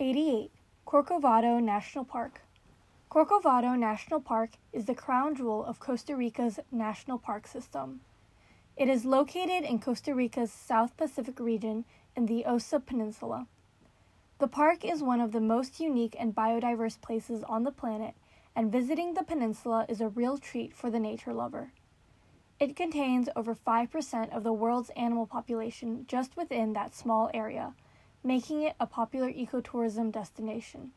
88. Corcovado National Park. Corcovado National Park is the crown jewel of Costa Rica's national park system. It is located in Costa Rica's South Pacific region in the Osa Peninsula. The park is one of the most unique and biodiverse places on the planet, and visiting the peninsula is a real treat for the nature lover. It contains over 5% of the world's animal population just within that small area, making it a popular ecotourism destination.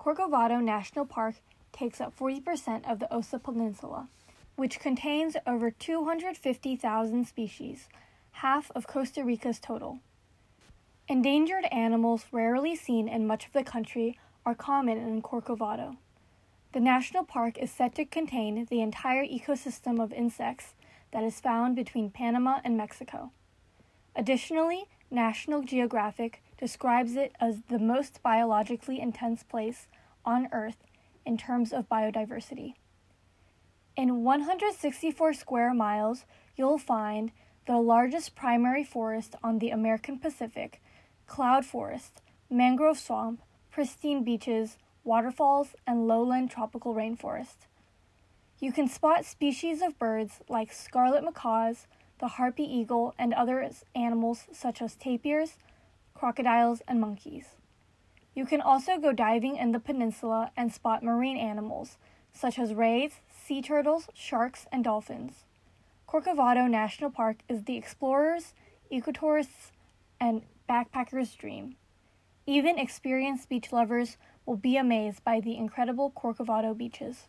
Corcovado National Park takes up 40% of the Osa Peninsula, which contains over 250,000 species, half of Costa Rica's total. Endangered animals rarely seen in much of the country are common in Corcovado. The national park is set to contain the entire ecosystem of insects that is found between Panama and Mexico. Additionally, National Geographic describes it as the most biologically intense place on Earth in terms of biodiversity. In 164 square miles, you'll find the largest primary forest on the American Pacific, cloud forest, mangrove swamp, pristine beaches, waterfalls, and lowland tropical rainforest. You can spot species of birds like scarlet macaws, the harpy eagle, and other animals such as tapirs, crocodiles, and monkeys. You can also go diving in the peninsula and spot marine animals such as rays, sea turtles, sharks, and dolphins. Corcovado National Park is the explorer's, ecotourist's, and backpacker's dream. Even experienced beach lovers will be amazed by the incredible Corcovado beaches.